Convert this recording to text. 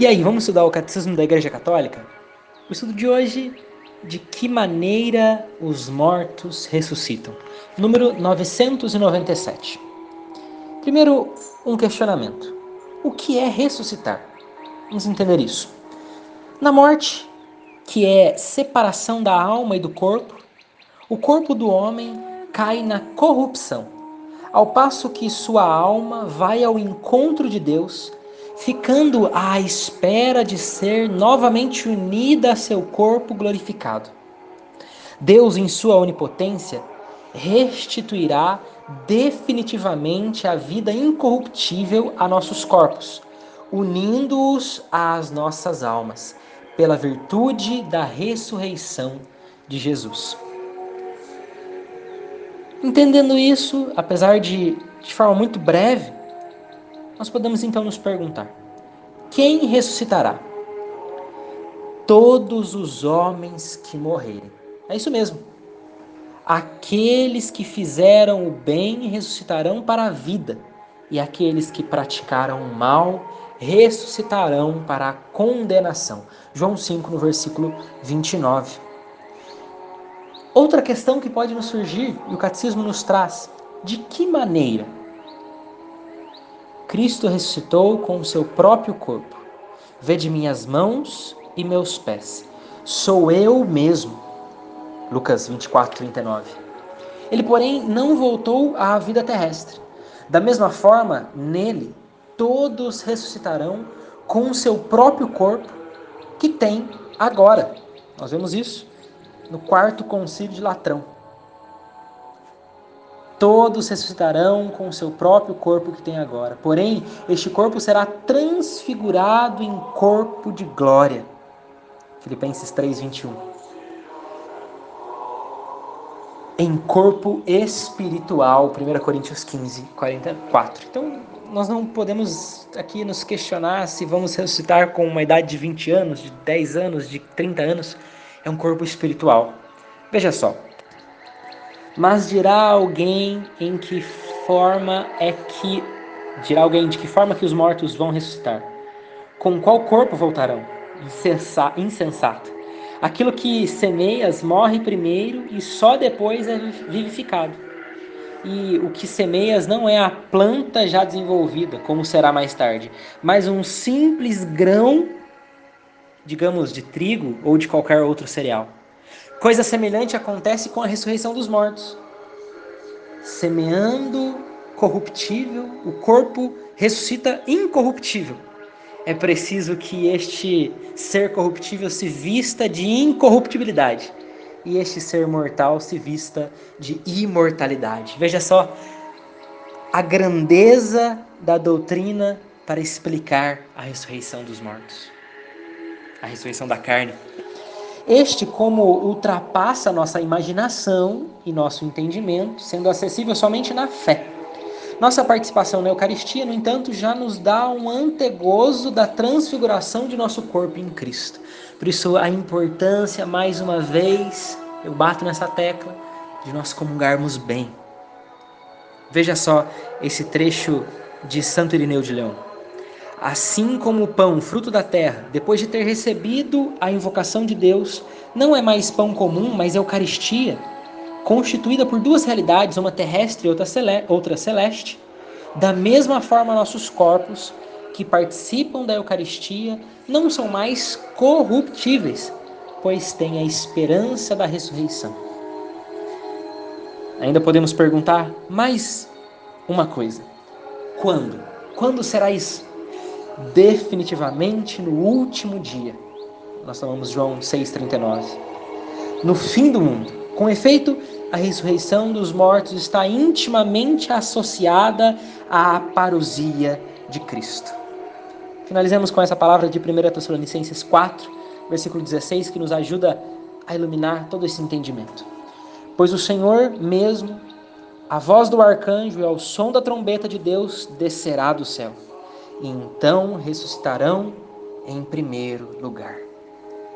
E aí, vamos estudar o Catecismo da Igreja Católica? O estudo de hoje, de que maneira os mortos ressuscitam? Número 997. Primeiro, um questionamento. O que é ressuscitar? Vamos entender isso. Na morte, que é separação da alma e do corpo, o corpo do homem cai na corrupção, ao passo que sua alma vai ao encontro de Deus ficando à espera de ser novamente unida a seu corpo glorificado. Deus, em sua onipotência, restituirá definitivamente a vida incorruptível a nossos corpos, unindo-os às nossas almas, pela virtude da ressurreição de Jesus. Entendendo isso, apesar de de forma muito breve, nós podemos então nos perguntar: quem ressuscitará? Todos os homens que morrerem. É isso mesmo. Aqueles que fizeram o bem ressuscitarão para a vida, e aqueles que praticaram o mal ressuscitarão para a condenação. João 5, no versículo 29. Outra questão que pode nos surgir, e o catecismo nos traz: de que maneira Cristo ressuscitou com o seu próprio corpo. Vede minhas mãos e meus pés. Sou eu mesmo. Lucas 24, 39. Ele, porém, não voltou à vida terrestre. Da mesma forma, nele, todos ressuscitarão com o seu próprio corpo que tem agora. Nós vemos isso no quarto concílio de Latrão todos ressuscitarão com o seu próprio corpo que tem agora. Porém, este corpo será transfigurado em corpo de glória. Filipenses 3:21. Em corpo espiritual, 1 Coríntios 15, 44. Então, nós não podemos aqui nos questionar se vamos ressuscitar com uma idade de 20 anos, de 10 anos, de 30 anos. É um corpo espiritual. Veja só, mas dirá alguém em que forma é que dirá alguém de que forma que os mortos vão ressuscitar? Com qual corpo voltarão? Insensato. Aquilo que semeias morre primeiro e só depois é vivificado. E o que semeias não é a planta já desenvolvida, como será mais tarde, mas um simples grão, digamos, de trigo ou de qualquer outro cereal. Coisa semelhante acontece com a ressurreição dos mortos. Semeando corruptível, o corpo ressuscita incorruptível. É preciso que este ser corruptível se vista de incorruptibilidade e este ser mortal se vista de imortalidade. Veja só a grandeza da doutrina para explicar a ressurreição dos mortos, a ressurreição da carne. Este, como ultrapassa nossa imaginação e nosso entendimento, sendo acessível somente na fé. Nossa participação na Eucaristia, no entanto, já nos dá um antegozo da transfiguração de nosso corpo em Cristo. Por isso, a importância, mais uma vez, eu bato nessa tecla, de nós comungarmos bem. Veja só esse trecho de Santo Irineu de Leão. Assim como o pão, fruto da terra, depois de ter recebido a invocação de Deus, não é mais pão comum, mas Eucaristia, constituída por duas realidades, uma terrestre e outra celeste, da mesma forma nossos corpos, que participam da Eucaristia, não são mais corruptíveis, pois têm a esperança da ressurreição. Ainda podemos perguntar mais uma coisa: quando? Quando será isso? Definitivamente no último dia. Nós chamamos João 6,39. No fim do mundo. Com efeito, a ressurreição dos mortos está intimamente associada à parousia de Cristo. Finalizemos com essa palavra de 1 Tessalonicenses 4, versículo 16, que nos ajuda a iluminar todo esse entendimento. Pois o Senhor mesmo, a voz do arcanjo e ao som da trombeta de Deus descerá do céu e então ressuscitarão em primeiro lugar.